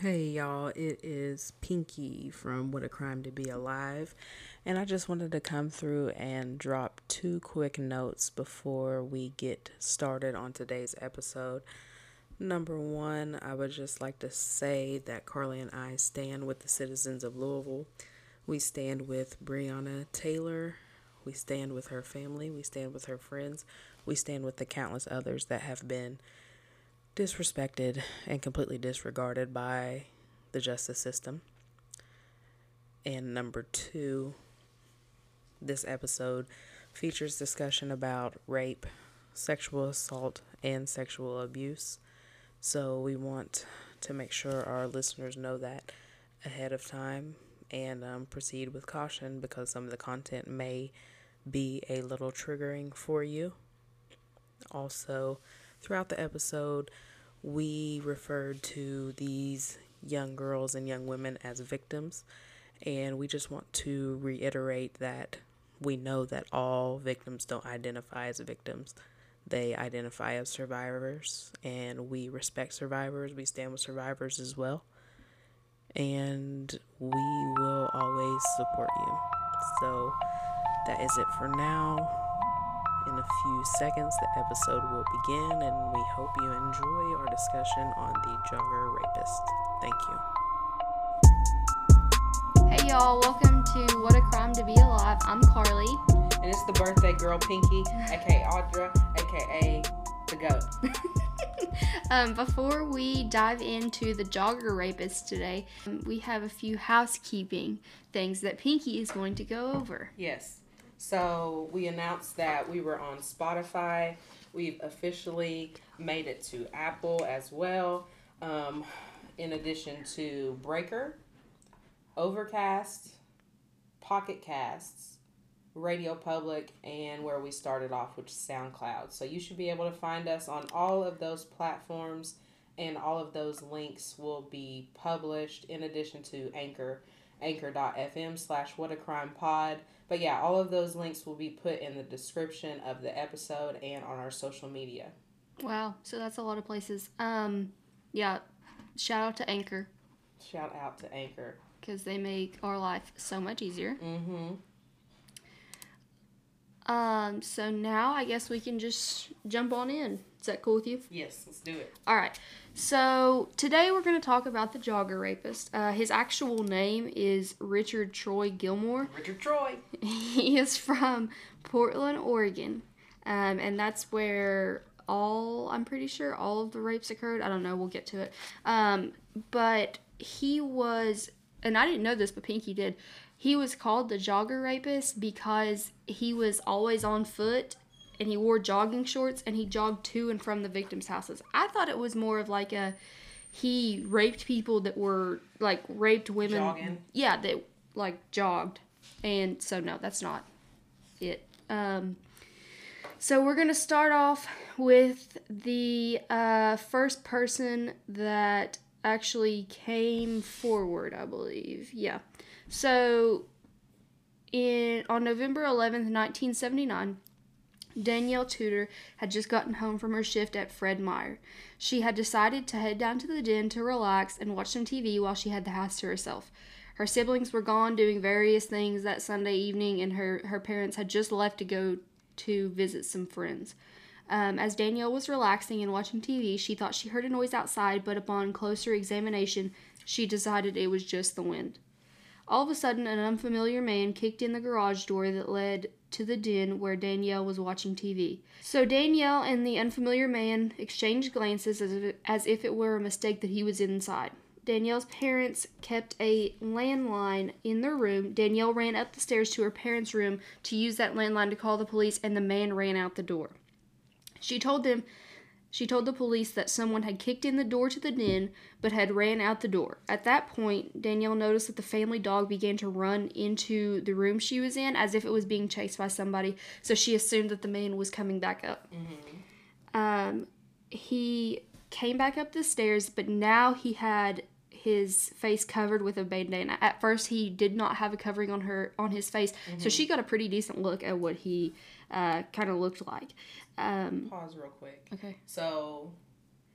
Hey y'all, it is Pinky from What a Crime to Be Alive, and I just wanted to come through and drop two quick notes before we get started on today's episode. Number one, I would just like to say that Carly and I stand with the citizens of Louisville. We stand with Breonna Taylor. We stand with her family. We stand with her friends. We stand with the countless others that have been disrespected and completely disregarded by the justice system. And number two, this episode features discussion about rape, sexual assault, and sexual abuse. So we want to make sure our listeners know that ahead of time and um, proceed with caution because some of the content may be a little triggering for you. Also, throughout the episode, we referred to these young girls and young women as victims, and we just want to reiterate that we know that all victims don't identify as victims. They identify as survivors, and we respect survivors. We stand with survivors as well. And we will always support you. So that is it for now. In a few seconds, the episode will begin, and we hope you enjoy our discussion on the jogger rapist. Thank you. Hey y'all, welcome to What a Crime to Be Alive. I'm Carly. And it's the birthday girl Pinky, aka Audra, aka the goat. um, before we dive into the jogger rapist today, um, we have a few housekeeping things that Pinky is going to go over. Yes. So we announced that we were on Spotify. We've officially made it to Apple as well, um, in addition to Breaker, Overcast, Pocket Casts, Radio Public, and where we started off, which is SoundCloud. So you should be able to find us on all of those platforms, and all of those links will be published in addition to Anchor, anchor.fm slash what a crime pod. But yeah, all of those links will be put in the description of the episode and on our social media. Wow, so that's a lot of places. Um, yeah, shout out to Anchor. Shout out to Anchor. Because they make our life so much easier. Mm-hmm. Um, so now I guess we can just jump on in. Is that cool with you? Yes, let's do it. All right. So today we're going to talk about the jogger rapist. Uh, his actual name is Richard Troy Gillmore. Richard Troy. He is from Portland, Oregon, um, and that's where all I'm pretty sure all of the rapes occurred. I don't know. We'll get to it. Um, but he was, and I didn't know this, but Pinky did. He was called the jogger rapist because he was always on foot and he wore jogging shorts and he jogged to and from the victims' houses. I thought it was more of like a he raped people that were like raped women. Jogging. Yeah, that like jogged. And so no, that's not it. Um so we're gonna start off with the uh, first person that actually came forward, I believe. Yeah. So in on November 11th, 1979, Danielle Tudor had just gotten home from her shift at Fred Meyer. She had decided to head down to the den to relax and watch some TV while she had the house to herself. Her siblings were gone doing various things that Sunday evening, and her, her parents had just left to go to visit some friends. Um, as Danielle was relaxing and watching TV, she thought she heard a noise outside, but upon closer examination, she decided it was just the wind. All of a sudden, an unfamiliar man kicked in the garage door that led to the den where Danielle was watching TV. So Danielle and the unfamiliar man exchanged glances as if, as if it were a mistake that he was inside. Danielle's parents kept a landline in their room. Danielle ran up the stairs to her parents' room to use that landline to call the police, and the man ran out the door. She told them she told the police that someone had kicked in the door to the den but had ran out the door. At that point, Danielle noticed that the family dog began to run into the room she was in as if it was being chased by somebody, so she assumed that the man was coming back up. Mm-hmm. Um, he came back up the stairs, but now he had his face covered with a bandana. At first, he did not have a covering on her on his face, so she got a pretty decent look at what he uh, kind of looked like. Um, Pause real quick. okay. So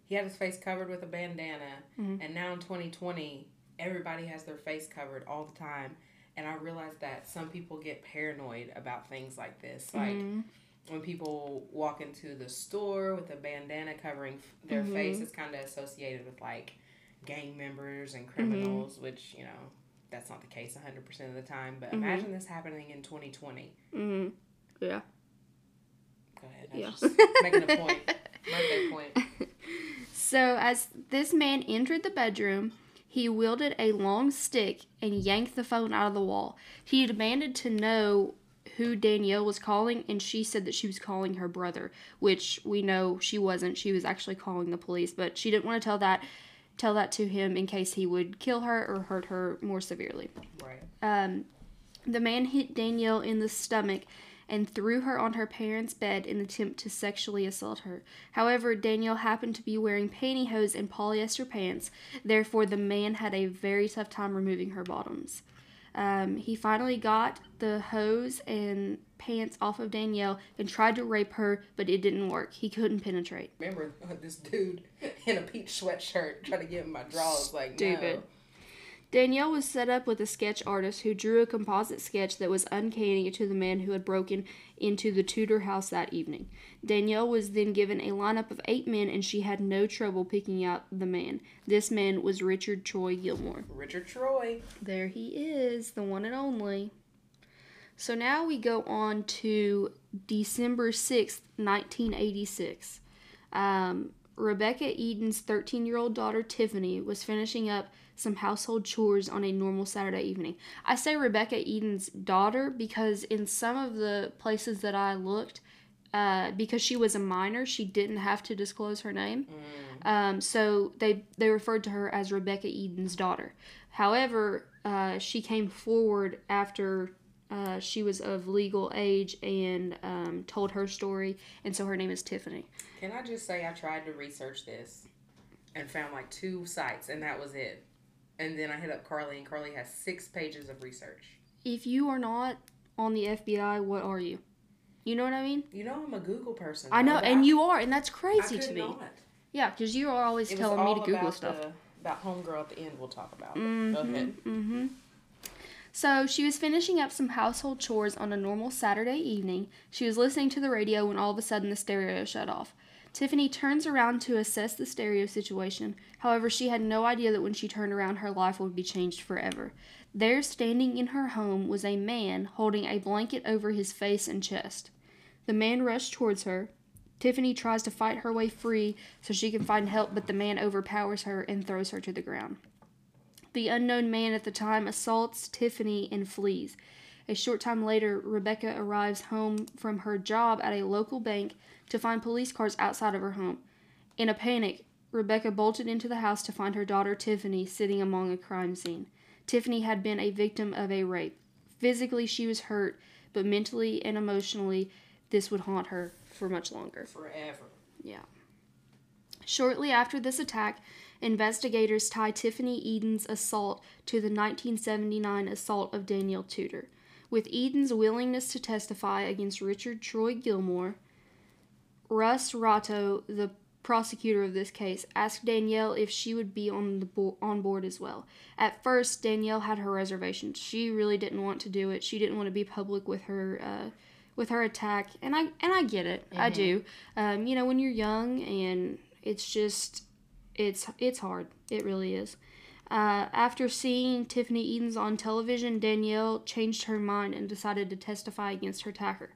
he had his face covered with a bandana, Mm-hmm. and now in 2020, everybody has their face covered all the time. And I realized that some people get paranoid about things like this, like Mm-hmm. when people walk into the store with a bandana covering their Mm-hmm. face, it's kind of associated with like gang members and Mm-hmm. criminals, which you know that's not the case 100% of the time. But Mm-hmm. imagine this happening in 2020. Mm-hmm. Yeah. Go ahead. I Yeah. just making a point. Birthday point. So, as this man entered the bedroom, he wielded a long stick and yanked the phone out of the wall. He demanded to know who Danielle was calling, and she said that she was calling her brother, which we know she wasn't. She was actually calling the police, but she didn't want to tell that tell that to him in case he would kill her or hurt her more severely. Right. Um, the man hit Danielle in the stomach and threw her on her parents' bed in an attempt to sexually assault her. However, Danielle happened to be wearing pantyhose and polyester pants, therefore, the man had a very tough time removing her bottoms. Um, he finally got the hose and pants off of Danielle and tried to rape her, but it didn't work. He couldn't penetrate. Remember this dude in a peach sweatshirt trying to get in my drawers like Stupid. no. Danielle was set up with a sketch artist who drew a composite sketch that was uncanny to the man who had broken into the Tudor house that evening. Danielle was then given a lineup of eight men and she had no trouble picking out the man. This man was Richard Troy Gillmore. Richard Troy. There he is, the one and only. So now we go on to December 6th, 1986. Um, Rebecca Eden's 13 year old daughter Tiffany was finishing up some household chores on a normal Saturday evening. I say Rebecca Eden's daughter because in some of the places that I looked, uh, because she was a minor, she didn't have to disclose her name. Um, so they they referred to her as Rebecca Eden's daughter. However, uh, she came forward after uh, she was of legal age and um, told her story, and so her name is Tiffany. Can I just say I tried to research this and found like two sites and that was it. And then I hit up Carly and Carly has six pages of research. If you are not on the FBI, what are you? You know what I mean? You know I'm a Google person. I know, and you are, and that's crazy to me. not. Yeah, because you are always It telling me to Google stuff. The, about homegirl at the end we'll talk about. Go ahead. Mm-hmm. So she was finishing up some household chores on a normal Saturday evening. She was listening to the radio when all of a sudden the stereo shut off. Tiffany turns around to assess the stereo situation. However, she had no idea that when she turned around, her life would be changed forever. There, standing in her home, was a man holding a blanket over his face and chest. The man rushed towards her. Tiffany tries to fight her way free so she can find help, but the man overpowers her and throws her to the ground. The unknown man at the time assaults Tiffany and flees. A short time later, Rebecca arrives home from her job at a local bank to find police cars outside of her home. In a panic, Rebecca bolted into the house to find her daughter Tiffany sitting among a crime scene. Tiffany had been a victim of a rape. Physically, she was hurt, but mentally and emotionally, this would haunt her for much longer. Forever. Yeah. Shortly after this attack, investigators tie Tiffany Eden's assault to the 1979 assault of Danielle Tudor. With Eden's willingness to testify against Richard Troy Gillmore, Russ Ratto, the prosecutor of this case, asked Danielle if she would be on the bo- on board as well. At first, Danielle had her reservations. She really didn't want to do it. She didn't want to be public with her uh, with her attack, and I and I get it. I do. Um, you know, when you're young and it's just it's it's hard. It really is. Uh, after seeing Tiffany Eden's on television, Danielle changed her mind and decided to testify against her attacker.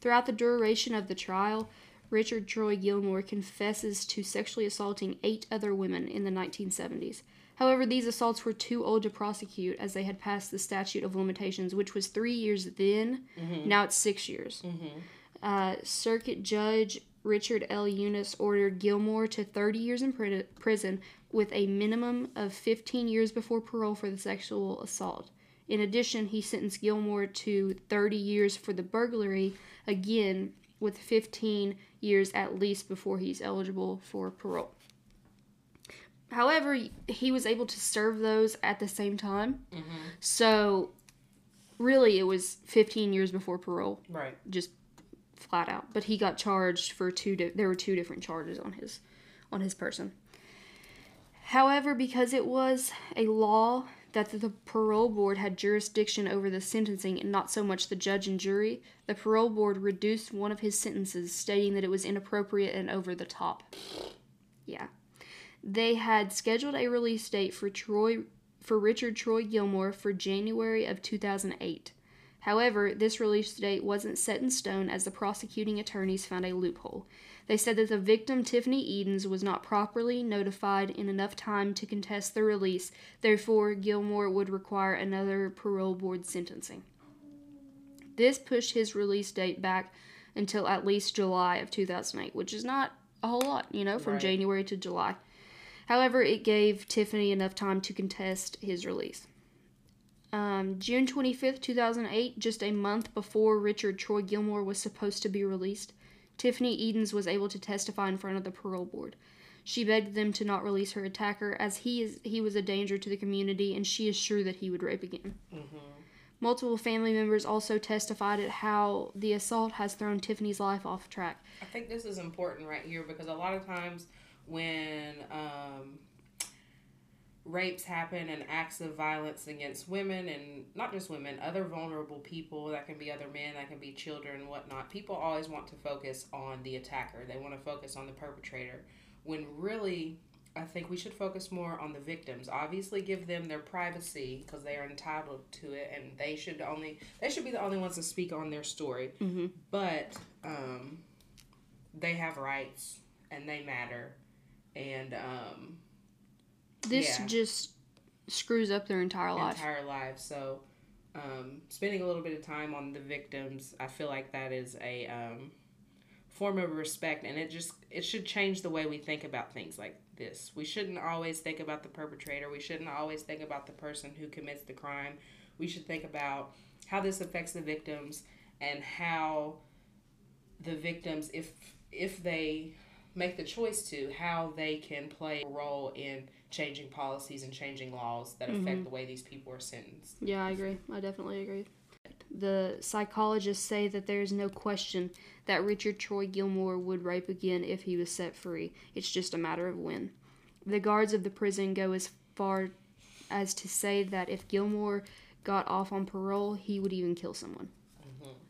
Throughout the duration of the trial, Richard Troy Gillmore confesses to sexually assaulting eight other women in the 1970s. However, these assaults were too old to prosecute as they had passed the statute of limitations, which was three years then. Now it's six years. Uh, Circuit Judge Richard L. Unis ordered Gillmore to 30 years in pri- prison with a minimum of 15 years before parole for the sexual assault. In addition, he sentenced Gillmore to 30 years for the burglary, again with 15 years at least before he's eligible for parole. However, he was able to serve those at the same time. Mm-hmm. So, really, it was 15 years before parole Right. just flat out. But he got charged for two. Di- there were two different charges on his on his person. However, because it was a law that the parole board had jurisdiction over the sentencing and not so much the judge and jury, the parole board reduced one of his sentences, stating that it was inappropriate and over the top. Yeah. They had scheduled a release date for Troy for Richard Troy Gillmore for January of 2008. However, this release date wasn't set in stone as the prosecuting attorneys found a loophole. They said that the victim, Tiffany Edens, was not properly notified in enough time to contest the release, therefore, Gillmore would require another parole board sentencing. This pushed his release date back until at least July of 2008, which is not a whole lot, you know, from Right. January to July. However, it gave Tiffany enough time to contest his release. Um, June 25th, 2008, just a month before Richard Troy Gillmore was supposed to be released, Tiffany Edens was able to testify in front of the parole board. She begged them to not release her attacker as he is he was a danger to the community and she is sure that he would rape again. Multiple family members also testified at how the assault has thrown Tiffany's life off track. I think this is important right here because a lot of times when um, rapes happen and acts of violence against women and not just women, other vulnerable people, that can be other men, that can be children whatnot, people always want to focus on the attacker. They want to focus on the perpetrator when really. I think we should focus more on the victims. Obviously, give them their privacy because they are entitled to it, and they should only they should be the only ones to speak on their story. Mm-hmm. But um, they have rights and they matter, and um, This Yeah. just screws up their entire life. entire lives. So, um, spending a little bit of time on the victims, I feel like that is a um, form of respect, and it just it should change the way we think about things like this. We shouldn't always think about the perpetrator. We shouldn't always think about the person who commits the crime. We should think about how this affects the victims and how the victims, if if they make the choice to, how they can play a role in changing policies and changing laws that affect the way these people are sentenced. Yeah, I agree. I definitely agree. The psychologists say that there is no question that Richard Troy Gillmore would rape again if he was set free. It's just a matter of when. The guards of the prison go as far as to say that if Gillmore got off on parole, he would even kill someone.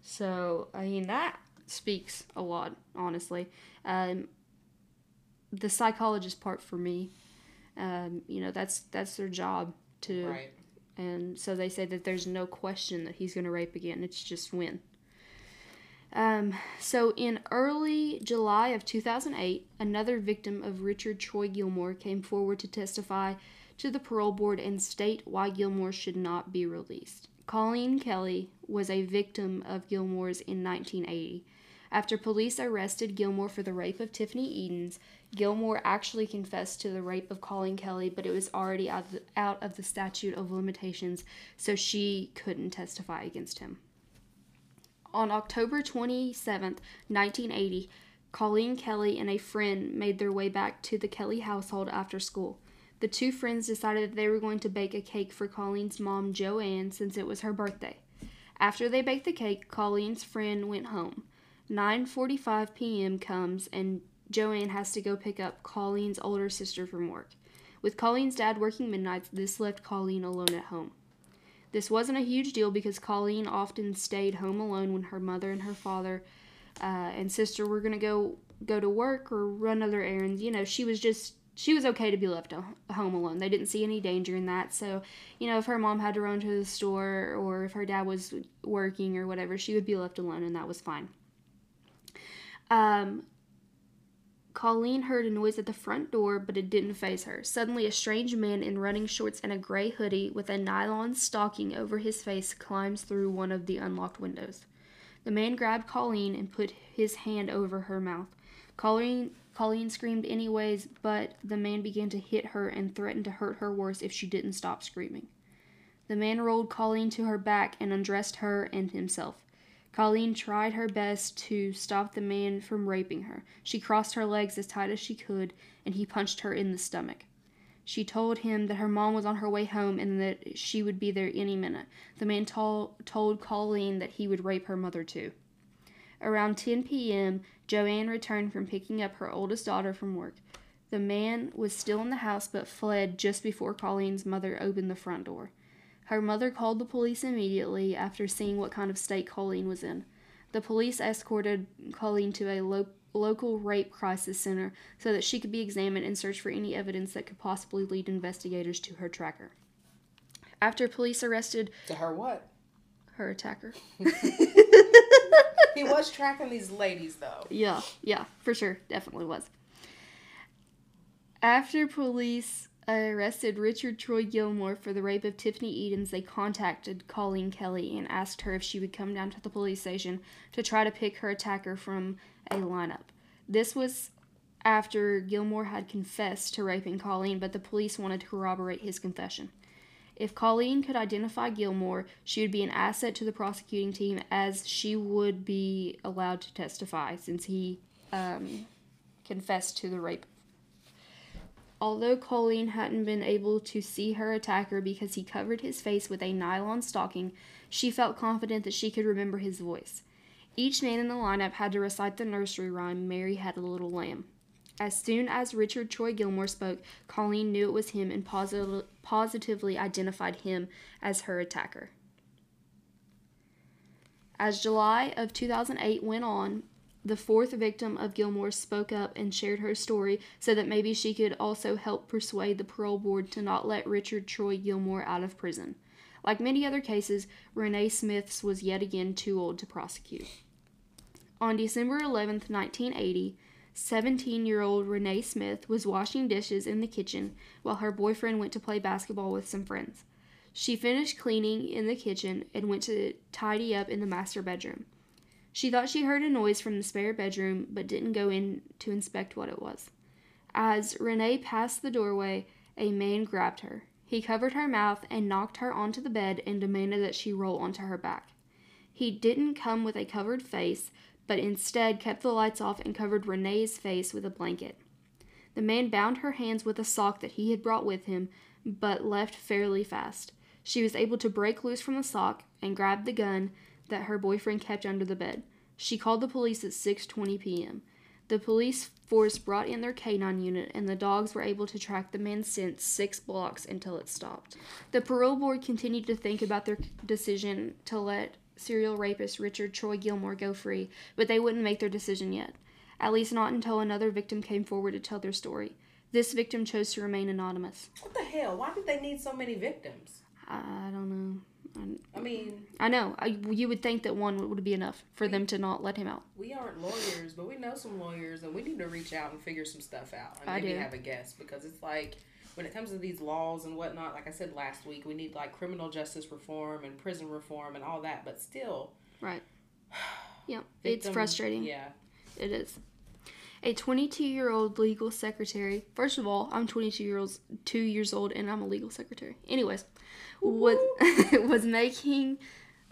So, I mean, that speaks a lot, honestly. Um, the psychologist part for me, um, you know, that's that's their job to Right. and so they say that there's no question that he's going to rape again. It's just when. Um, so in early July of 2008, another victim of Richard Troy Gillmore came forward to testify to the parole board and state why Gillmore should not be released. Colleen Kelly was a victim of Gillmore's in 1980. After police arrested Gillmore for the rape of Tiffany Edens, Gillmore actually confessed to the rape of Colleen Kelly, but it was already out of the, out of the statute of limitations, so she couldn't testify against him. On October 27th, 1980, Colleen Kelly and a friend made their way back to the Kelly household after school. The two friends decided that they were going to bake a cake for Colleen's mom, Joanne, since it was her birthday. After they baked the cake, Colleen's friend went home. 9:45 p.m. comes and Joanne has to go pick up Colleen's older sister from work. With Colleen's dad working midnights, this left Colleen alone at home. This wasn't a huge deal because Colleen often stayed home alone when her mother and her father uh, and sister were gonna go go to work or run other errands. You know, she was just she was okay to be left home alone. They didn't see any danger in that. So, you know, if her mom had to run to the store or if her dad was working or whatever, she would be left alone, and that was fine. Um, Colleen heard a noise at the front door, but it didn't phase her. Suddenly, a strange man in running shorts and a gray hoodie with a nylon stocking over his face climbs through one of the unlocked windows. The man grabbed Colleen and put his hand over her mouth. Colleen, Colleen screamed anyways, but the man began to hit her and threatened to hurt her worse if she didn't stop screaming. The man rolled Colleen to her back and undressed her and himself. Colleen tried her best to stop the man from raping her. She crossed her legs as tight as she could, and he punched her in the stomach. She told him that her mom was on her way home and that she would be there any minute. The man tol- told Colleen that he would rape her mother too. Around 10 p.m., Joanne returned from picking up her oldest daughter from work. The man was still in the house but fled just before Colleen's mother opened the front door. Her mother called the police immediately after seeing what kind of state Colleen was in. The police escorted Colleen to a lo- local rape crisis center so that she could be examined and searched for any evidence that could possibly lead investigators to her tracker. After police arrested To her what? her attacker. He was tracking these ladies though. Yeah, yeah, for sure. Definitely was. After police arrested Richard Troy Gillmore for the rape of Tiffany Edens, they contacted Colleen Kelly and asked her if she would come down to the police station to try to pick her attacker from a lineup. This was after Gillmore had confessed to raping Colleen, but the police wanted to corroborate his confession. If Colleen could identify Gillmore, she would be an asset to the prosecuting team as she would be allowed to testify since he um, confessed to the rape. Although Colleen hadn't been able to see her attacker because he covered his face with a nylon stocking, she felt confident that she could remember his voice. Each man in the lineup had to recite the nursery rhyme, Mary Had a Little Lamb. As soon as Richard Troy Gillmore spoke, Colleen knew it was him and posi- positively identified him as her attacker. As July of 2008 went on, the fourth victim of Gillmore spoke up and shared her story so that maybe she could also help persuade the parole board to not let Richard Troy Gillmore out of prison. Like many other cases, Renee Smith's was yet again too old to prosecute. On December 11th, 1980, 17 year old Renee Smith was washing dishes in the kitchen while her boyfriend went to play basketball with some friends. She finished cleaning in the kitchen and went to tidy up in the master bedroom. She thought she heard a noise from the spare bedroom but didn't go in to inspect what it was. As Renee passed the doorway, a man grabbed her. He covered her mouth and knocked her onto the bed and demanded that she roll onto her back. He didn't come with a covered face, but instead kept the lights off and covered Renee's face with a blanket. The man bound her hands with a sock that he had brought with him, but left fairly fast. She was able to break loose from the sock and grab the gun that her boyfriend kept under the bed. She called the police at 6:20 p.m. The police force brought in their canine unit and the dogs were able to track the man's scent 6 blocks until it stopped. The parole board continued to think about their decision to let serial rapist Richard Troy Gillmore go free, but they wouldn't make their decision yet. At least not until another victim came forward to tell their story. This victim chose to remain anonymous. What the hell? Why did they need so many victims? I don't know. I mean, I know. I, you would think that one would be enough for them to not let him out. we aren't lawyers, but we know some lawyers, and we need to reach out and figure some stuff out, and I maybe do. have a guess because it's like when it comes to these laws and whatnot. Like I said last week, we need like criminal justice reform and prison reform and all that, but still, Right. Yeah, it's frustrating. Yeah, It is. A 22 year old legal secretary. First of all, I'm 22 years old, two years old, and I'm a legal secretary. Anyways, was was making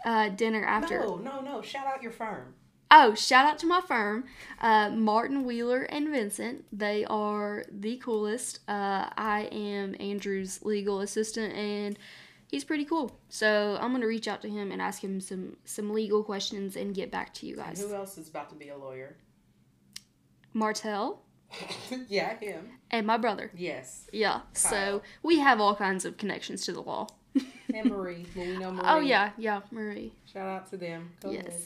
uh, dinner after. no, no, no. Shout out your firm. Oh, shout out to my firm, uh, Martin Wheeler and Vincent. They are the coolest. Uh, I am Andrew's legal assistant, and he's pretty cool. So I'm gonna reach out to him and ask him some some legal questions and get back to you And guys. who else is about to be a lawyer? Martell yeah, him. and my brother. Yes, Yeah. So we have all kinds of connections to the law. and Marie. Well, we know Marie. Oh yeah, yeah, Marie. Shout out to them. Go Yes. ahead.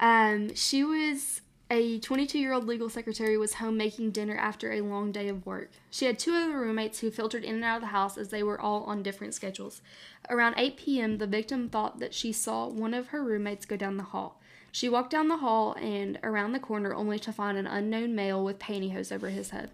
Um, she was a 22 year old legal secretary was home making dinner after a long day of work. She had two other roommates who filtered in and out of the house as they were all on different schedules. Around 8 p.m., the victim thought that she saw one of her roommates go down the hall. She walked down the hall and around the corner only to find an unknown male with pantyhose over his head.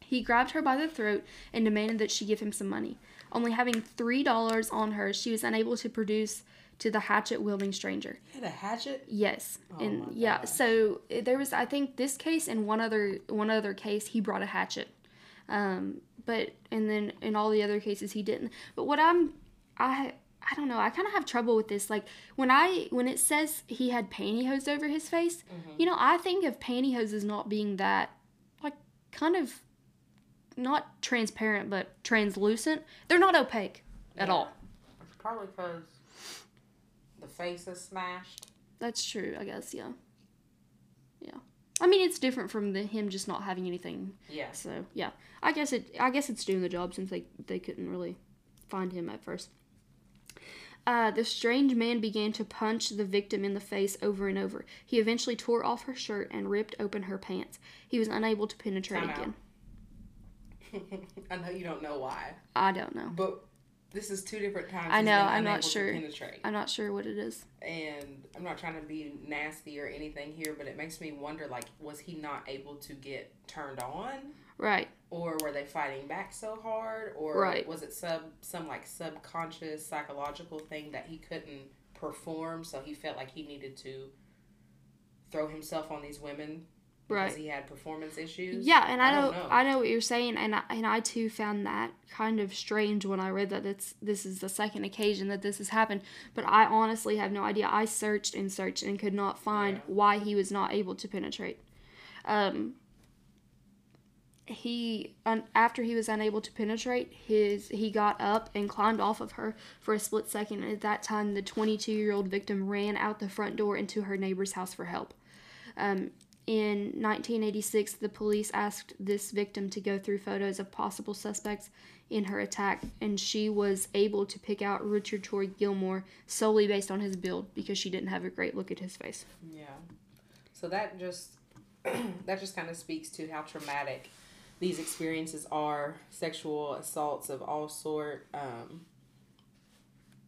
He grabbed her by the throat and demanded that she give him some money. Only having $3 on her, she was unable to produce to the hatchet wielding stranger. He had a hatchet. Yes, Oh and yeah, gosh. so uh, there was I think this case and one other one other case he brought a hatchet, um, but and then in all the other cases he didn't. But what I'm I I don't know I kind of have trouble with this. Like when I when it says he had pantyhose over his face, Mm-hmm. you know I think of pantyhose as not being that like kind of not transparent but translucent. They're not opaque at all. It's probably because the face is smashed. That's true. I guess yeah. Yeah. I mean, it's different from the him just not having anything. Yeah. So yeah, I guess it. I guess it's doing the job since they they couldn't really find him at first. Uh, the strange man began to punch the victim in the face over and over. He eventually tore off her shirt and ripped open her pants. He was unable to penetrate Time again. I know you don't know why, I don't know. but this is two different times. I know, I'm not sure. Penetrate. I'm not sure what it is. and I'm not trying to be nasty or anything here, but it makes me wonder like was he not able to get turned on Right. or were they fighting back so hard or Right. was it sub some like subconscious psychological thing that he couldn't perform so he felt like he needed to throw himself on these women because Right. he had performance issues? Yeah, and I, I know, don't know. I know what you're saying, and I, and I too found that kind of strange when I read that it's this is the second occasion that this has happened. But I honestly have no idea. I searched and searched and could not find Yeah. why he was not able to penetrate. Um, he un, after he was unable to penetrate, his he got up and climbed off of her for a split second. And at that time, the 22 year old victim ran out the front door into her neighbor's house for help. Um, in 1986, the police asked this victim to go through photos of possible suspects in her attack, and she was able to pick out Richard Troy Gillmore solely based on his build because she didn't have a great look at his face. Yeah. So that just that just kind of speaks to how traumatic these experiences are. Sexual assaults of all sort. Um,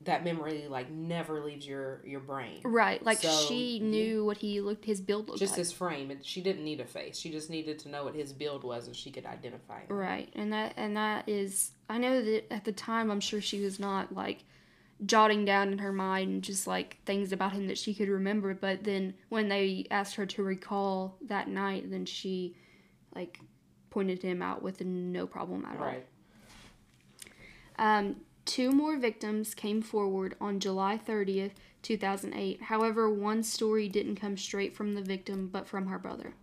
that memory like never leaves your your brain. Right, like So, she knew what he looked, his build looked Just like. his frame. And she didn't need a face. She just needed to know what his build was, and she could identify him. Right, and that and that is I know that at the time I'm sure she was not like jotting down in her mind just like things about him that she could remember, but then when they asked her to recall that night, then she like pointed him out with no problem at all. Right. Um, two more victims came forward on July 30th, 2008. However, one story didn't come straight from the victim but from her brother.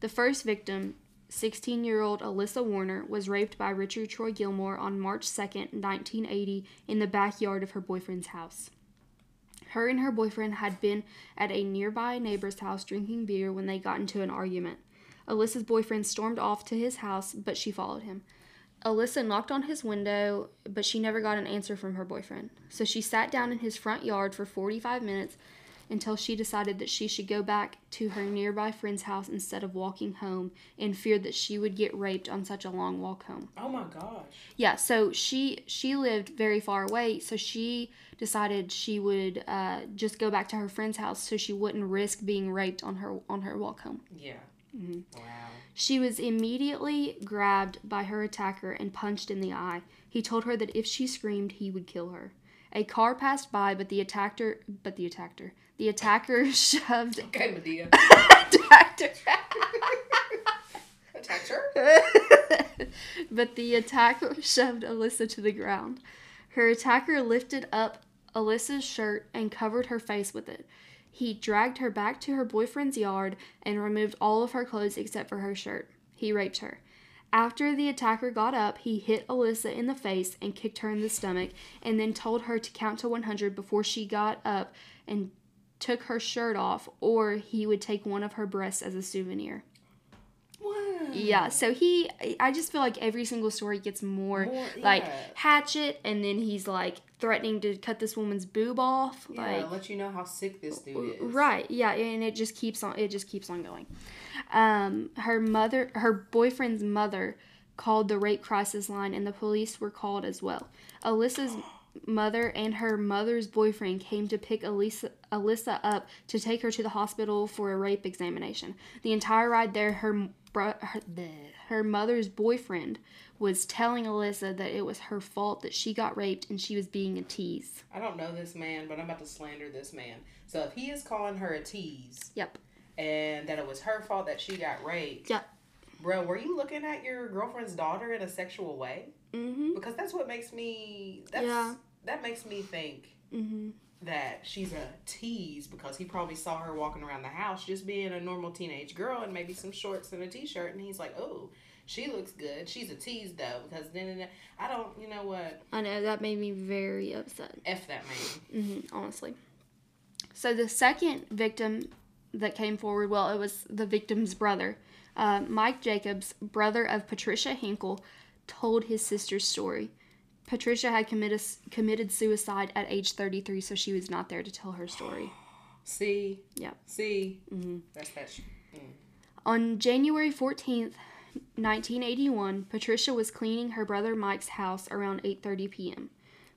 The first victim, 16 year old Alyssa Warner, was raped by Richard Troy Gillmore on March 2nd, 1980, in the backyard of her boyfriend's house. Her and her boyfriend had been at a nearby neighbor's house drinking beer when they got into an argument. Alyssa's boyfriend stormed off to his house, but she followed him. Alyssa knocked on his window, but she never got an answer from her boyfriend. So she sat down in his front yard for 45 minutes until she decided that she should go back to her nearby friend's house instead of walking home in fear that she would get raped on such a long walk home. Oh my gosh. Yeah, so she she lived very far away, so she decided she would uh, just go back to her friend's house so she wouldn't risk being raped on her on her walk home. Yeah. Mm-hmm. Wow. She was immediately grabbed by her attacker and punched in the eye. He told her that if she screamed, he would kill her. A car passed by, but the attacker, but the attacker, the attacker shoved Okay, Medea. attacker, Attacked her? but the attacker shoved Alyssa to the ground. Her attacker lifted up Alyssa's shirt and covered her face with it. He dragged her back to her boyfriend's yard and removed all of her clothes except for her shirt. He raped her. After the attacker got up, he hit Alyssa in the face and kicked her in the stomach, and then told her to count to 100 before she got up and took her shirt off, or he would take one of her breasts as a souvenir. Yeah, so he, I just feel like every single story gets more, More- like yeah. hatchet, and then he's like threatening to cut this woman's boob off, Yeah, like let you know how sick this dude is. right, yeah, and it just keeps on, it just keeps on going. Um, her mother, her boyfriend's mother, called the rape crisis line, and the police were called as well. Alyssa's mother and her mother's boyfriend came to pick Alyssa, Alyssa up to take her to the hospital for a rape examination. The entire ride there, her bro- her, bleh, her mother's boyfriend was telling Alyssa that it was her fault that she got raped and she was being a tease. I don't know this man, but I'm about to slander this man. So if he is calling her a tease Yep. and that it was her fault that she got raped, Yep. bro, were you looking at your girlfriend's daughter in a sexual way? Mm-hmm. Because that's what makes me. That's, Yeah. That makes me think Mm-hmm. That she's a tease because he probably saw her walking around the house just being a normal teenage girl and maybe some shorts and a t-shirt and he's like, oh, she looks good. She's a tease though because then I don't. You know what? I know that made me very upset. F that man. hmm honestly. So the second victim that came forward. Well, it was the victim's brother. Uh, Mike Jacobs, brother of Patricia Hinkle, told his sister's story. Patricia had committed committed suicide at age 33, so she was not there to tell her story. See, Yep. see, mm-hmm. that's that. Sh- On January 14th, 1981, Patricia was cleaning her brother Mike's house around 8:30 p.m.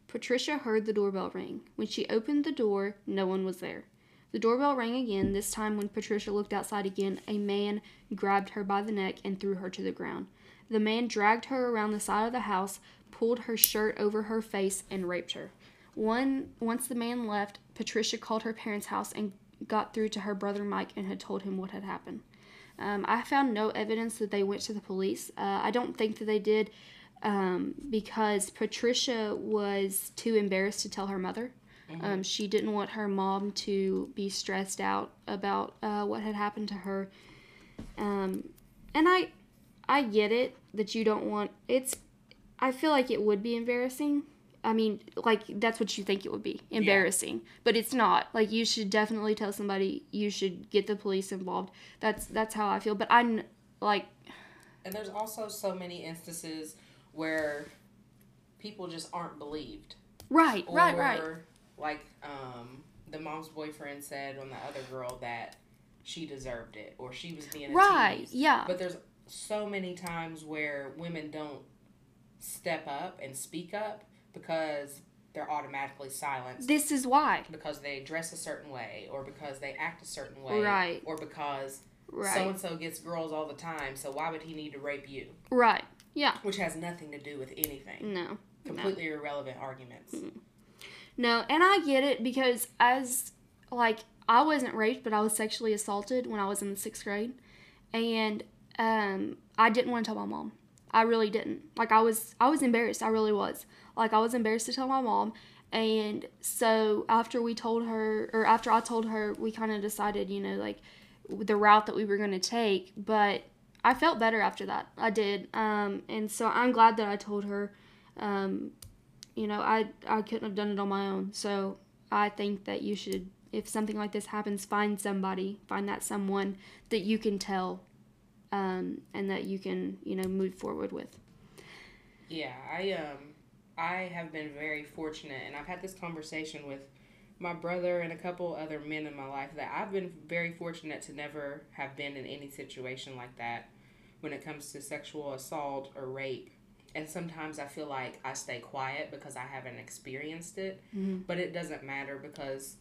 Patricia heard the doorbell ring. When she opened the door, no one was there. The doorbell rang again. This time when Patricia looked outside again, a man grabbed her by the neck and threw her to the ground. The man dragged her around the side of the house, pulled her shirt over her face and raped her. One once the man left, Patricia called her parents' house and got through to her brother Mike and had told him what had happened. Um, I found no evidence that they went to the police. Uh, I don't think that they did um, because Patricia was too embarrassed to tell her mother. Um, she didn't want her mom to be stressed out about uh, what had happened to her. Um, and I, I get it that you don't want. It's. I feel like it would be embarrassing. I mean, like that's what you think it would be embarrassing, but it's not. Like you should definitely tell somebody. You should get the police involved. That's that's how I feel. But I'm like, And there's also so many instances where people just aren't believed. right, Or right, right. like um, the mom's boyfriend said on the other girl that she deserved it or she was being a Right, tease. yeah. But there's so many times where women don't step up and speak up because they're automatically silenced This is why. because they dress a certain way or because they act a certain way Right. or because so and so gets girls all the time so why would he need to rape you Right. Yeah. which has nothing to do with anything No. No. completely irrelevant arguments No, and I get it because as like I wasn't raped, but I was sexually assaulted when I was in the sixth grade, and um, I didn't want to tell my mom. I really didn't. Like I was, I was embarrassed. I really was. Like I was embarrassed to tell my mom, and so after we told her, or after I told her, we kind of decided, you know, like the route that we were going to take. But I felt better after that. I did, um, and so I'm glad that I told her. Um, you know, I I couldn't have done it on my own. So I think that you should, if something like this happens, find somebody, find that someone that you can tell, um, and that you can you know move forward with. Yeah, I um I have been very fortunate and I've had this conversation with my brother and a couple other men in my life that I've been very fortunate to never have been in any situation like that when it comes to sexual assault or rape. And sometimes I feel like I stay quiet because I haven't experienced it, but it doesn't matter because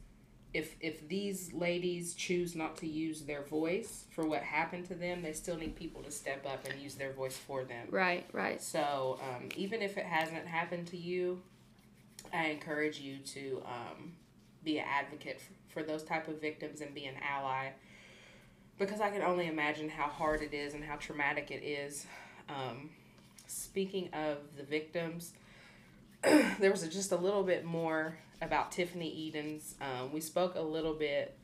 if if these ladies choose not to use their voice for what happened to them, they still need people to step up and use their voice for them. Right, right. So um, even if it hasn't happened to you, I encourage you to um, be an advocate for, for those type of victims and be an ally, because I can only imagine how hard it is and how traumatic it is. Um, speaking of the victims, there was just a little bit more about Tiffany Edens. Um, we spoke a little bit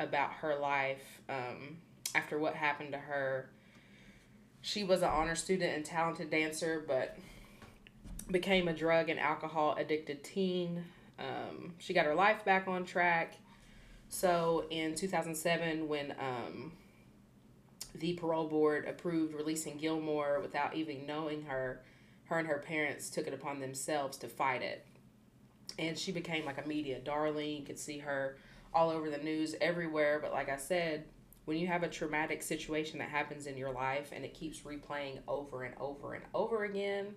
about her life um, after what happened to her she was an honor student and talented dancer, but became a drug and alcohol addicted teen. Um, she got her life back on track. So in 2007, when um, the parole board approved releasing Gillmore without even knowing her, her and her parents took it upon themselves to fight it. And she became like a media darling. You could see her all over the news everywhere. But like I said, when you have a traumatic situation that happens in your life and it keeps replaying over and over and over again,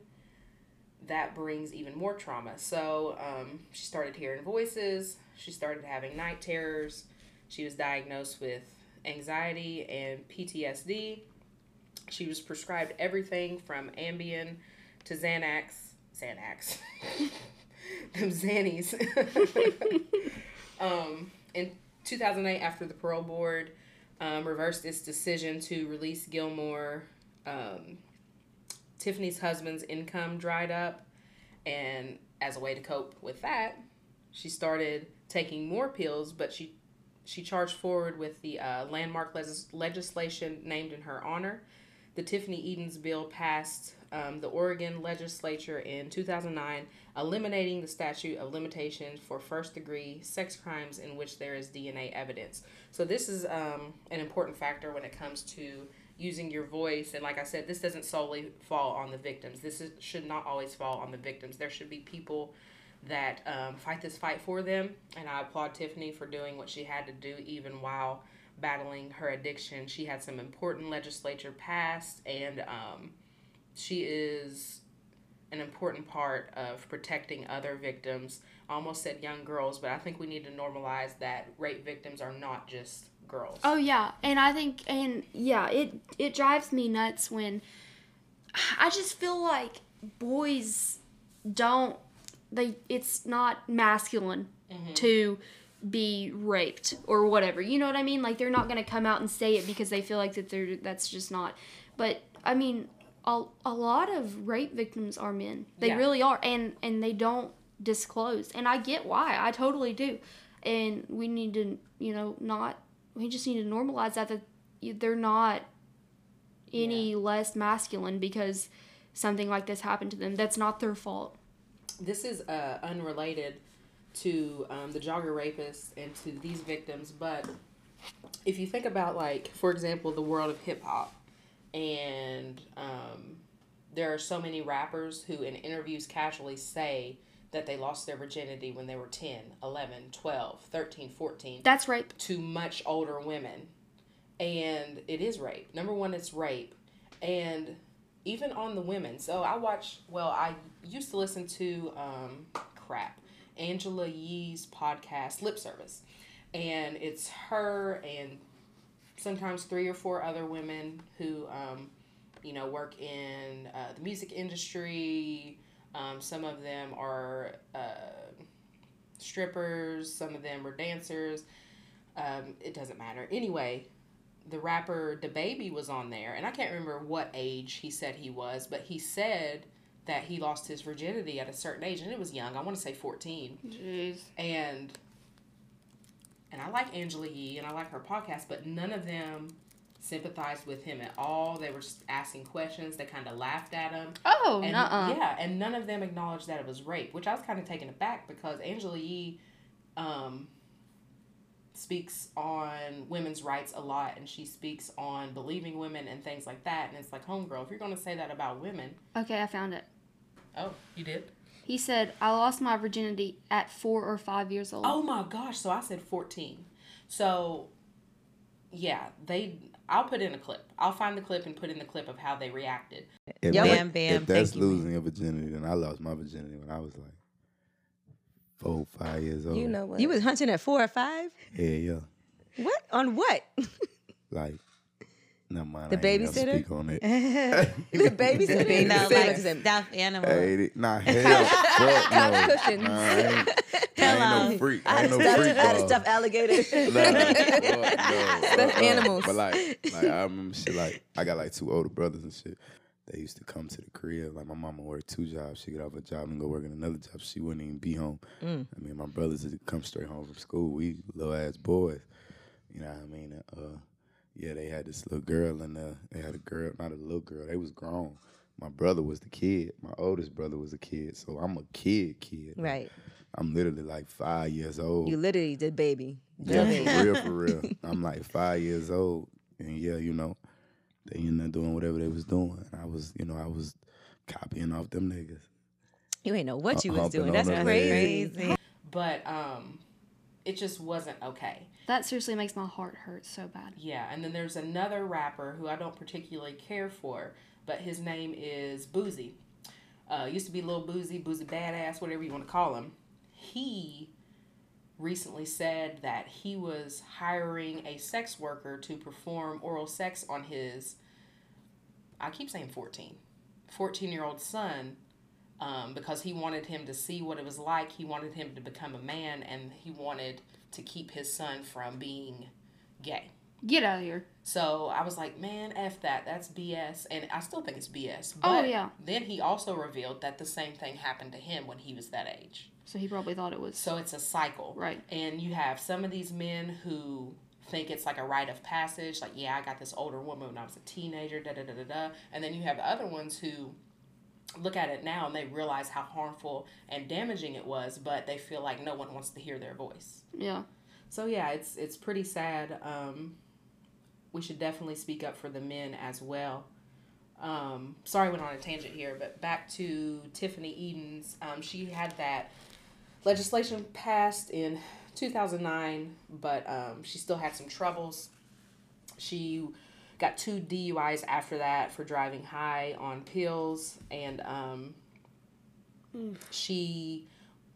that brings even more trauma. So um, she started hearing voices, she started having night terrors, she was diagnosed with anxiety and PTSD. She was prescribed everything from Ambien to Xanax. Xanax. Them Xannies. um, in 2008, after the parole board um, reversed its decision to release Gillmore. Um, Tiffany's husband's income dried up, and as a way to cope with that, she started taking more pills. But she she charged forward with the uh, landmark legis- legislation named in her honor the Tiffany Edens bill passed um, the Oregon legislature in 2009, eliminating the statute of limitations for first degree sex crimes in which there is DNA evidence. So, this is um, an important factor when it comes to using your voice. And like I said, this doesn't solely fall on the victims. This is, should not always fall on the victims. There should be people that um, fight this fight for them. And I applaud Tiffany for doing what she had to do, even while battling her addiction. She had some important legislature passed, and um, she is an important part of protecting other victims. I almost said young girls, but I think we need to normalize that rape victims are not just girls. Oh yeah, and I think and yeah, it it drives me nuts when I just feel like boys don't they it's not masculine to be raped or whatever. You know what I mean? Like they're not going to come out and say it because they feel like that they're that's just not. But I mean, a, a lot of rape victims are men. They Yeah. really are and and they don't disclose. And I get why. I totally do. And we need to, you know, not we just need to normalize that that they're not any less masculine because something like this happened to them. That's not their fault. this is uh, unrelated to um, the jogger rapists and to these victims, but if you think about, like, for example, the world of hip hop, and um, there are so many rappers who, in interviews, casually say that they lost their virginity when they were 10, 11, 12, 13, 14 That's rape. to much older women. And it is rape. Number one, it's rape. And even on the women. So I watch, well, I used to listen to, um, crap, Angela Yee's podcast, Lip Service. And it's her and sometimes three or four other women who, um, you know, work in uh, the music industry. Um, some of them are uh, strippers, some of them are dancers. Um, it doesn't matter. Anyway, the rapper DaBaby was on there, and I can't remember what age he said he was, but he said that he lost his virginity at a certain age, and it was young. I want to say fourteen, Jeez. and and I like Angela Yee and I like her podcast, but none of them sympathized with him at all. They were just asking questions. They kind of laughed at him. Oh, And nuh-uh. yeah, and none of them acknowledged that it was rape, which I was kind of taken aback because Angela Yee um, speaks on women's rights a lot, and she speaks on believing women and things like that. And it's like, homegirl, if you're going to say that about women, Okay, I found it. oh, you did? He said, I lost my virginity at four or five years old. Oh my gosh! So I said fourteen. So, yeah, they. I'll put in a clip. I'll find the clip and put in the clip of how they reacted. If, Yo, Bam Bam, if that's you, losing your virginity, then I lost my virginity when I was like four, five years old. You know what? You was hunting at four or five? Yeah, yeah. What? On what? Like, never mind. The I babysitter? Speak on it. the babysitter? You know, like Babysitter. stuffed animal. I. Nah, hell, fuck no. cushions. Nah, I ain't, I ain't no freak. I I ain't no stuffed, freak. I had a stuffed alligator. Nah, fuck no. Stuffed animals. But like, like I remember shit. Like I got like two older brothers and shit. They used to come to the crib. Like my mama worked two jobs. She get off a job and go work in another job. She wouldn't even be home. Mm. I mean, my brothers would come straight home from school. We little ass boys. You know what I mean? Uh, yeah, they had this little girl and uh, they had a girl, not a little girl. They was grown. My brother was the kid. My oldest brother was a kid. So I'm a kid, kid. right. I'm literally like five years old. You literally did baby. Yeah, Baby. for real, for real. I'm like five years old, and yeah, you know, they ended up doing whatever they was doing. I was, you know, I was copying off them niggas. You ain't know what you was doing. That's them crazy. But um, it just wasn't okay. That seriously makes my heart hurt so bad. Yeah, and then there's another rapper who I don't particularly care for, but his name is Boosie. Uh, used to be Lil Boosie, Boosie Badazz, whatever you want to call him. He recently said that he was hiring a sex worker to perform oral sex on his, I keep saying 14, 14 year old son um, because he wanted him to see what it was like. He wanted him to become a man and he wanted to keep his son from being gay. Get out of here. So I was like, man, F that. That's BS. And I still think it's BS. Oh, But yeah. Then he also revealed that the same thing happened to him when he was that age. So he probably thought it was So it's a cycle. Right. And you have some of these men who think it's like a rite of passage. Like, yeah, I got this older woman when I was a teenager, da da da da da. And then you have the other ones who look at it now and they realize how harmful and damaging it was, but they feel like no one wants to hear their voice. Yeah. So yeah, it's it's pretty sad. Um, we should definitely speak up for the men as well. Um, sorry, I went on a tangent here, but back to Tiffany Edens. Um, she had that legislation passed in 2009, but um, she still had some troubles. She got two DUIs after that for driving high on pills, and um, she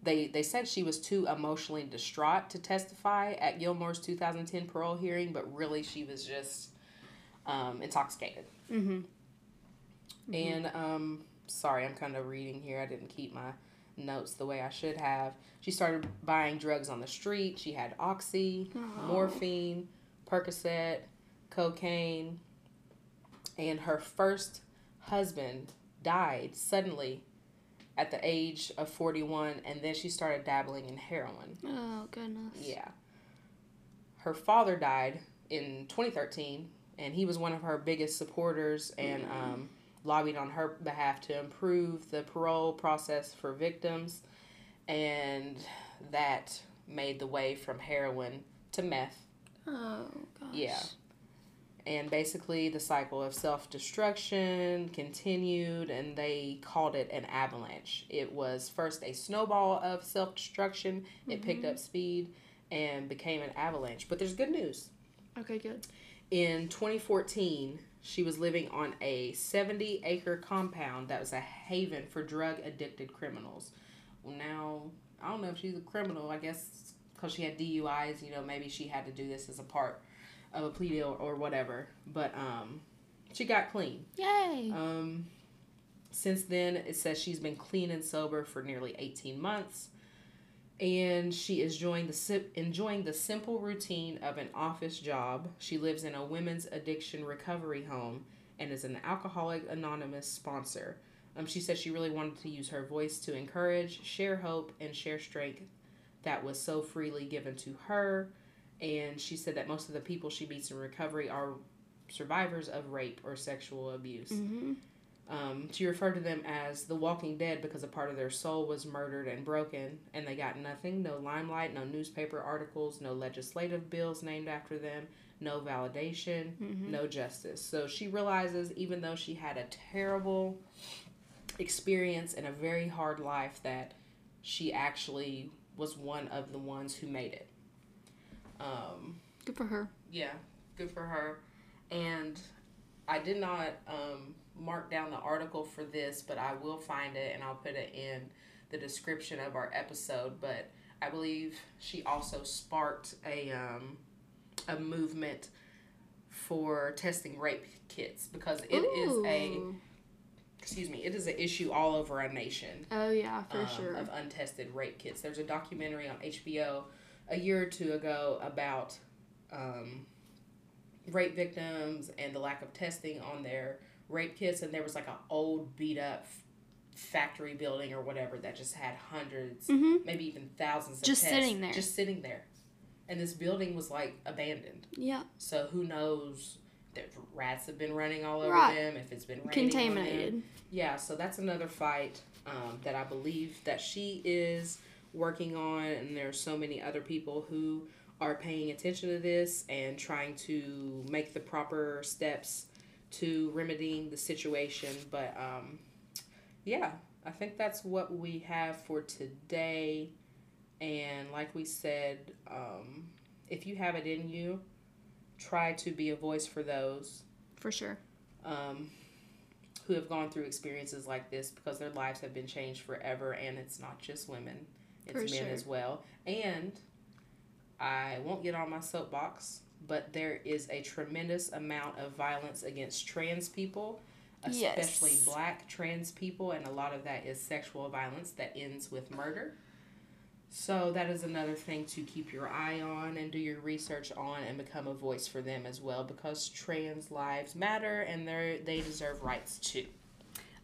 they they said she was too emotionally distraught to testify at Gillmore's 2010 parole hearing, but really she was just um, intoxicated. Mm-hmm. And um, sorry, I'm kind of reading here. I didn't keep my notes the way I should have. She started buying drugs on the street. She had oxy, morphine, Percocet, cocaine, and her first husband died suddenly at the age of 41 and then she started dabbling in heroin. Oh goodness. Yeah. Her father died in 2013, and he was one of her biggest supporters and um, lobbied on her behalf to improve the parole process for victims. And that made the way from heroin to meth. Oh gosh. Yeah. And basically, the cycle of self destruction continued, and they called it an avalanche. It was first a snowball of self destruction, it picked mm-hmm. up speed and became an avalanche. But there's good news. Okay, good. In 2014, she was living on a 70 acre compound that was a haven for drug addicted criminals. Well, now, I don't know if she's a criminal. I guess because she had DUIs, you know, maybe she had to do this as a part of a plea deal or whatever. But um, she got clean. Yay. Um, since then, it says she's been clean and sober for nearly 18 months. And she is enjoying the, enjoying the simple routine of an office job. She lives in a women's addiction recovery home and is an Alcoholic Anonymous sponsor. Um, she said she really wanted to use her voice to encourage, share hope, and share strength that was so freely given to her. And she said that most of the people she meets in recovery are survivors of rape or sexual abuse. mm-hmm. Um, she referred to them as the walking dead because a part of their soul was murdered and broken, and they got nothing no limelight, no newspaper articles, no legislative bills named after them, no validation, no justice. So she realizes even though she had a terrible experience and a very hard life, that she actually was one of the ones who made it. Um, Good for her. yeah, good for her. And I did not um, mark down the article for this, but I will find it and I'll put it in the description of our episode. But I believe she also sparked a um, a movement for testing rape kits because it is a excuse me it is an issue all over our nation Oh yeah, for um, sure. of untested rape kits. There's a documentary on HBO a year or two ago about um, rape victims and the lack of testing on their rape kits, and there was like an old beat up factory building or whatever that just had 100s Mhm. maybe even thousands of Just tests sitting there. just sitting there, and this building was like abandoned. Yeah. So who knows? If rats have been running all over Right. them, if it's been raining on them. Contaminated. Yeah, so that's another fight um, that I believe that she is working on, and there's so many other people who are paying attention to this and trying to make the proper steps to remedying the situation. But um, yeah, I think that's what we have for today. And like we said, um, if you have it in you, try to be a voice for those For sure. um, who have gone through experiences like this because their lives have been changed forever, and it's not just women, it's For men sure. as well. And I won't get on my soapbox, but there is a tremendous amount of violence against trans people, especially Yes. black trans people, and a lot of that is sexual violence that ends with murder. So that is another thing to keep your eye on and do your research on and become a voice for them as well because trans lives matter and they they deserve rights too.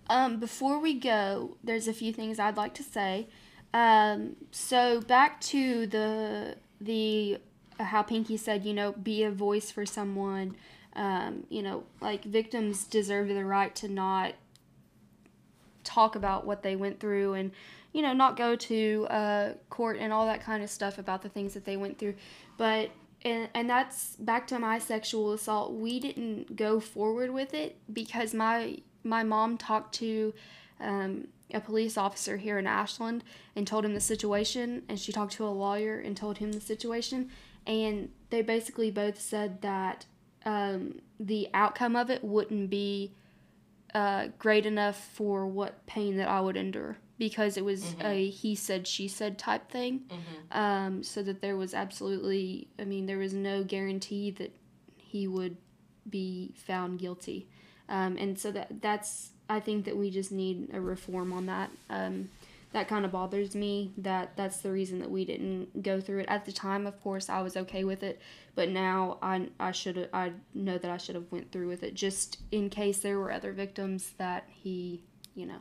Um, before we go, there's a few things I'd like to say. Um, so back to the the how Pinky said, you know, be a voice for someone. Um, you know, like victims deserve the right to not talk about what they went through and you know not go to uh, court and all that kind of stuff about the things that they went through. But and, and that's back to my sexual assault. We didn't go forward with it because my my mom talked to um, a police officer here in ashland and told him the situation and she talked to a lawyer and told him the situation and they basically both said that um, the outcome of it wouldn't be uh, great enough for what pain that I would endure because it was a he said she said type thing. Um, so that there was absolutely, I mean, there was no guarantee that he would be found guilty. Um, and so that that's I think that we just need a reform on that. Um, that kind of bothers me. That that's the reason that we didn't go through it at the time. Of course, I was okay with it, but now I I should I know that I should have went through with it just in case there were other victims that he you know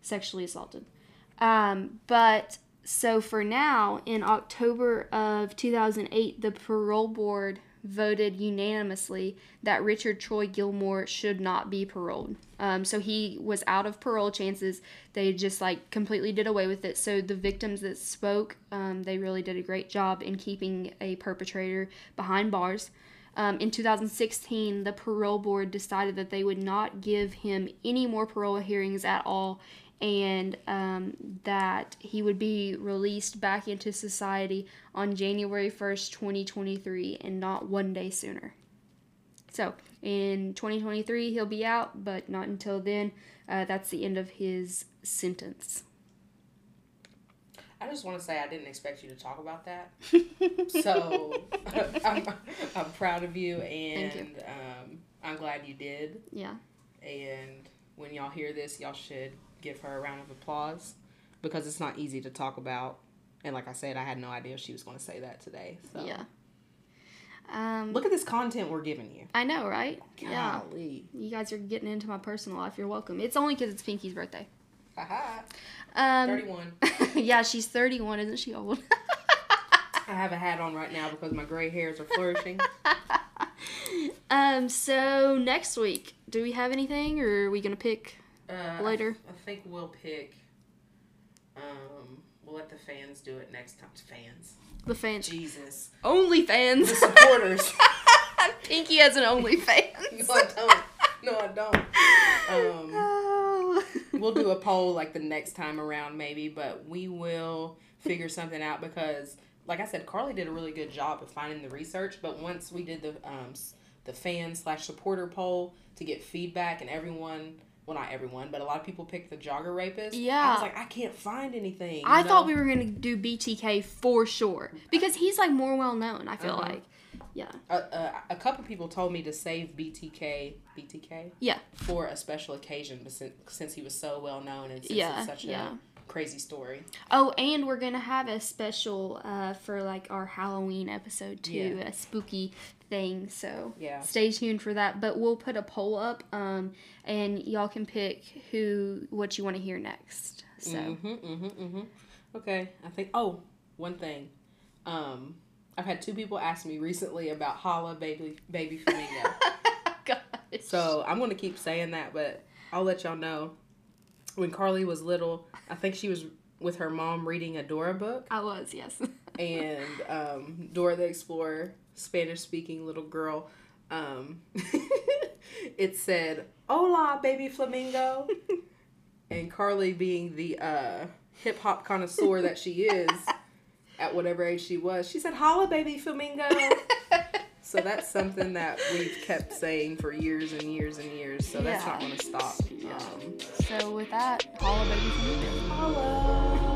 sexually assaulted. Um, but so for now, in October of 2008, the parole board voted unanimously that Richard Troy Gillmore should not be paroled. Um, so he was out of parole chances. They just like completely did away with it. So the victims that spoke, um, they really did a great job in keeping a perpetrator behind bars. Um, in 2016, the parole board decided that they would not give him any more parole hearings at all and um, that he would be released back into society on January 1st, 2023, and not one day sooner. So, in 2023, he'll be out, but not until then. Uh, that's the end of his sentence. I just want to say I didn't expect you to talk about that. so I'm, I'm proud of you, and you. Um, I'm glad you did. Yeah. And when y'all hear this, y'all should give her a round of applause because it's not easy to talk about. And like I said, I had no idea she was going to say that today. So Yeah. Um, look at this content we're giving you. I know, right? Yeah. You guys are getting into my personal life. You're welcome. It's only because it's Pinky's birthday. Haha. Um, 31. yeah, she's 31, isn't she old? I have a hat on right now because my gray hairs are flourishing. um, so next week, do we have anything, or are we gonna pick? Uh, Later. I, I think we'll pick. Um, we'll let the fans do it next time. Fans. The fans. Jesus. Only fans. The supporters. Pinky has an only no, fans. I don't. No, I don't. Um, Oh. we'll do a poll like the next time around, maybe, but we will figure something out because, like I said, Carly did a really good job of finding the research. But once we did the um, the fan slash supporter poll to get feedback, and everyone, well, not everyone, but a lot of people picked the jogger rapist. Yeah. I was like, I can't find anything. I thought we were gonna do BTK for sure because he's like more well known. I feel Uh-huh. like, yeah, A, a, a couple people told me to save BTK, BTK, yeah, for a special occasion, but since, since he was so well known and since Yeah, it's such yeah. a crazy story. Oh, and we're gonna have a special uh, for like our Halloween episode too, Yeah. a spooky thing. So Yeah. stay tuned for that. But we'll put a poll up, um, and y'all can pick who what you want to hear next. So Mm-hmm, mm-hmm, mm-hmm. Okay, I think. Oh, one thing. Um, I've had two people ask me recently about Holla Baby Baby Flamingo. gosh. so I'm gonna keep saying that, but I'll let y'all know. When Carly was little, I think she was with her mom reading a Dora book, I was yes. and um, Dora the Explorer, Spanish speaking little girl. Um, it said, "Hola, baby flamingo," and Carly, being the uh, hip hop connoisseur that she is, at whatever age she was, she said, "Holla, baby flamingo." so that's something that we've kept saying for years and years and years. So that's not going to stop. Yeah. Um, so with that, holla baby flamingo. holla.